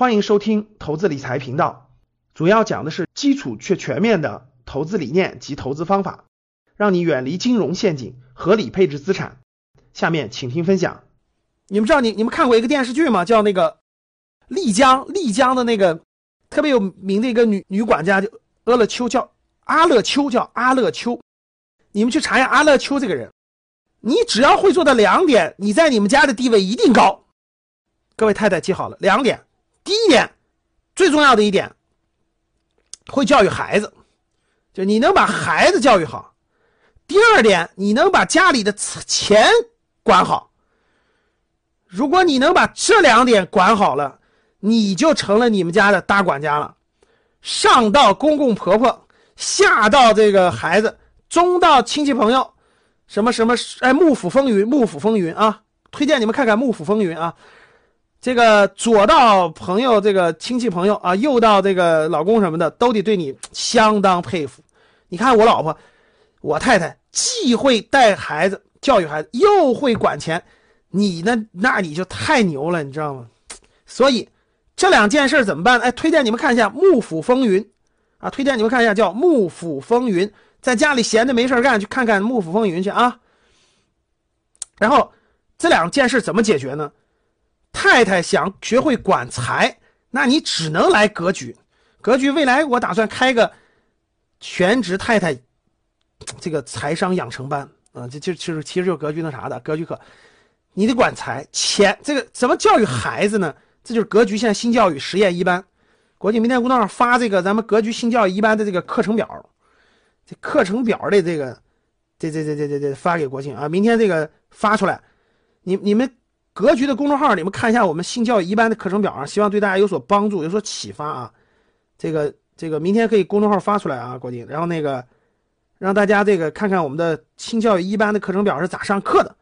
欢迎收听投资理财频道，主要讲的是基础却全面的投资理念及投资方法，让你远离金融陷阱，合理配置资产。下面请听分享。你们知道你你们看过一个电视剧吗？叫那个丽江，丽江的那个特别有名的一个女女管家，就阿乐秋，叫阿乐秋，叫阿乐秋。你们去查一下阿乐秋这个人，你只要会做到两点，你在你们家的地位一定高。各位太太记好了，两点。第一点，最重要的一点，会教育孩子，就你能把孩子教育好。第二点，你能把家里的钱管好。如果你能把这两点管好了，你就成了你们家的大管家了。上到公公婆婆，下到这个孩子，中到亲戚朋友，什么什么哎，幕府风云，幕府风云啊！推荐你们看看幕府风云啊。这个左到朋友，这个亲戚朋友啊，右到这个老公什么的，都得对你相当佩服。你看我老婆，我太太既会带孩子、教育孩子，又会管钱，你呢，那你就太牛了，你知道吗？所以这两件事怎么办？哎，推荐你们看一下《幕府风云》，啊，推荐你们看一下叫《幕府风云》，在家里闲着没事干，去看看《幕府风云》去啊。然后这两件事怎么解决呢？太太想学会管财，那你只能来格局。格局未来我打算开个全职太太这个财商养成班啊，这就其实其实就格局那啥的格局课。你得管财钱，这个怎么教育孩子呢？这就是格局现在新教育实验一班。国际明天公众号发这个咱们格局新教育一班的这个课程表，这课程表的这个这这这这这这发给国庆啊，明天这个发出来，你你们。格局的公众号，你们看一下我们性教育一班的课程表啊，希望对大家有所帮助，有所启发啊。这个这个明天可以公众号发出来啊，国庆，然后那个让大家这个看看我们的性教育一班的课程表是咋上课的，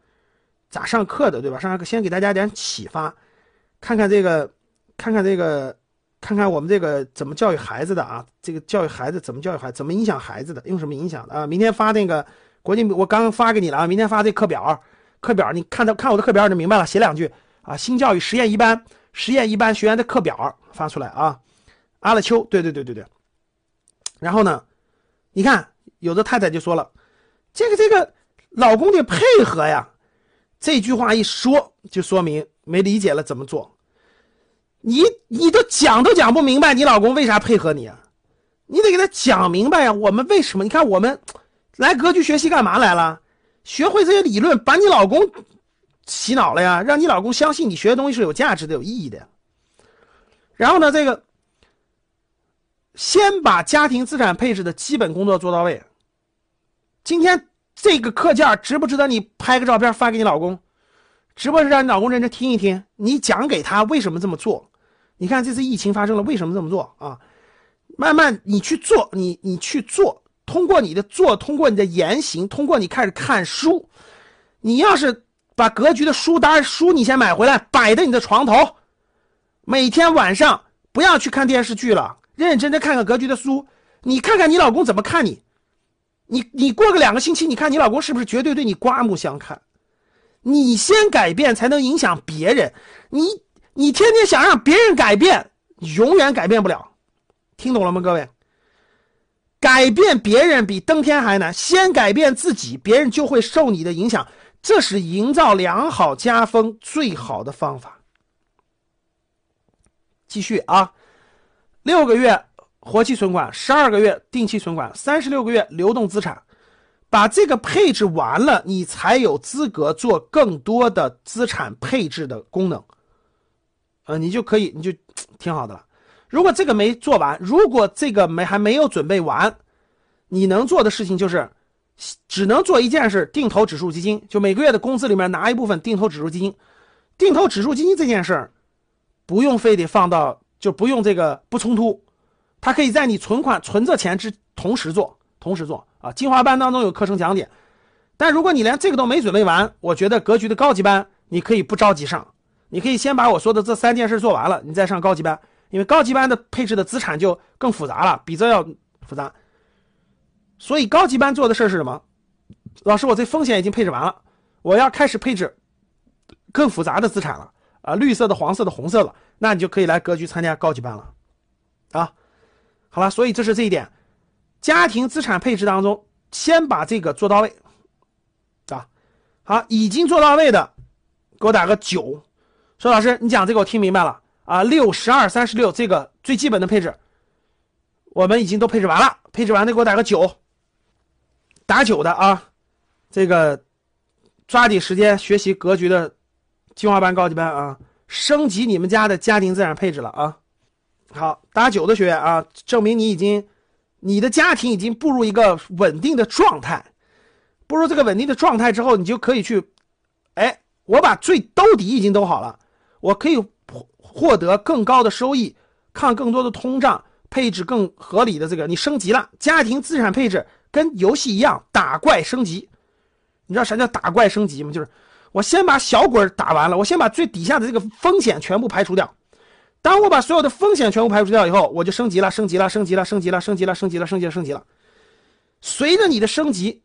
咋上课的，对吧？上课先给大家点启发，看看这个，看看这个，看看我们这个怎么教育孩子的啊？这个教育孩子怎么教育孩子，怎么影响孩子的，用什么影响的啊？明天发那个国庆，我刚发给你了啊，明天发这课表。课表，你看到看我的课表你就明白了。写两句啊，新教育实验一班，实验一班学员的课表发出来啊。阿勒秋，对对对对对。然后呢，你看有的太太就说了，这个这个老公得配合呀。这句话一说，就说明没理解了怎么做。你你都讲都讲不明白，你老公为啥配合你啊？你得给他讲明白呀。我们为什么？你看我们来格局学习干嘛来了？学会这些理论，把你老公洗脑了呀，让你老公相信你学的东西是有价值的、有意义的。然后呢，这个先把家庭资产配置的基本工作做到位。今天这个课件值不值得你拍个照片发给你老公？值不值得让你老公认真听一听？你讲给他为什么这么做？你看这次疫情发生了，为什么这么做啊？慢慢你去做，你你去做。通过你的做，通过你的言行，通过你开始看书，你要是把格局的书单书你先买回来，摆在你的床头，每天晚上不要去看电视剧了，认认真真看看格局的书。你看看你老公怎么看你，你你过个两个星期，你看你老公是不是绝对对你刮目相看？你先改变，才能影响别人。你你天天想让别人改变，永远改变不了。听懂了吗，各位？改变别人比登天还难，先改变自己，别人就会受你的影响。这是营造良好家风最好的方法。继续啊，六个月活期存款，十二个月定期存款，三十六个月流动资产，把这个配置完了，你才有资格做更多的资产配置的功能。呃，你就可以，你就挺好的了。如果这个没做完，如果这个没还没有准备完，你能做的事情就是，只能做一件事：定投指数基金。就每个月的工资里面拿一部分定投指数基金。定投指数基金这件事儿，不用非得放到，就不用这个不冲突，它可以在你存款存着钱之同时做，同时做啊。精华班当中有课程讲解，但如果你连这个都没准备完，我觉得格局的高级班你可以不着急上，你可以先把我说的这三件事做完了，你再上高级班。因为高级班的配置的资产就更复杂了，比这要复杂。所以高级班做的事是什么？老师，我这风险已经配置完了，我要开始配置更复杂的资产了啊，绿色的、黄色的、红色的，那你就可以来格局参加高级班了啊。好了，所以这是这一点，家庭资产配置当中，先把这个做到位啊。好，已经做到位的，给我打个九。说老师，你讲这个我听明白了啊，六十二三十六这个最基本的配置，我们已经都配置完了，配置完的给我打个九。打九的啊，这个抓紧时间学习格局的精华班、高级班啊，升级你们家的家庭资产配置了啊。好，打九的学员啊，证明你已经你的家庭已经步入一个稳定的状态，步入这个稳定的状态之后，你就可以去，哎，我把最兜底已经兜好了，我可以获得更高的收益，抗更多的通胀，配置更合理的这个，你升级了家庭资产配置。跟游戏一样，打怪升级，你知道啥叫打怪升级吗？就是我先把小鬼打完了，我先把最底下的这个风险全部排除掉。当我把所有的风险全部排除掉以后，我就升级了，升级了，升级了，升级了，升级了，升级了，升级了，升级了。随着你的升级，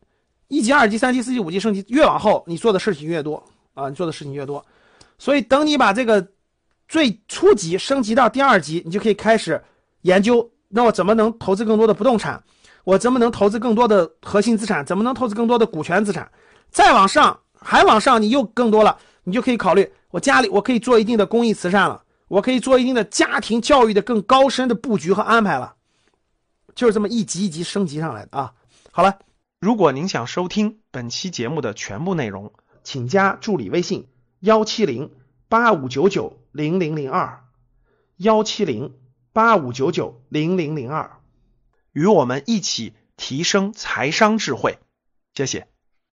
一级、二级、三级、四级、五级升级，越往后你做的事情越多啊，你做的事情越多。所以等你把这个最初级升级到第二级，你就可以开始研究，那我怎么能投资更多的不动产？我怎么能投资更多的核心资产？怎么能投资更多的股权资产？再往上，还往上，你又更多了，你就可以考虑，我家里我可以做一定的公益慈善了，我可以做一定的家庭教育的更高深的布局和安排了，就是这么一级一级升级上来的啊。好了，如果您想收听本期节目的全部内容，请加助理微信幺七零八五九九零零零二幺七零八五九九零零零二。与我们一起提升财商智慧，谢谢。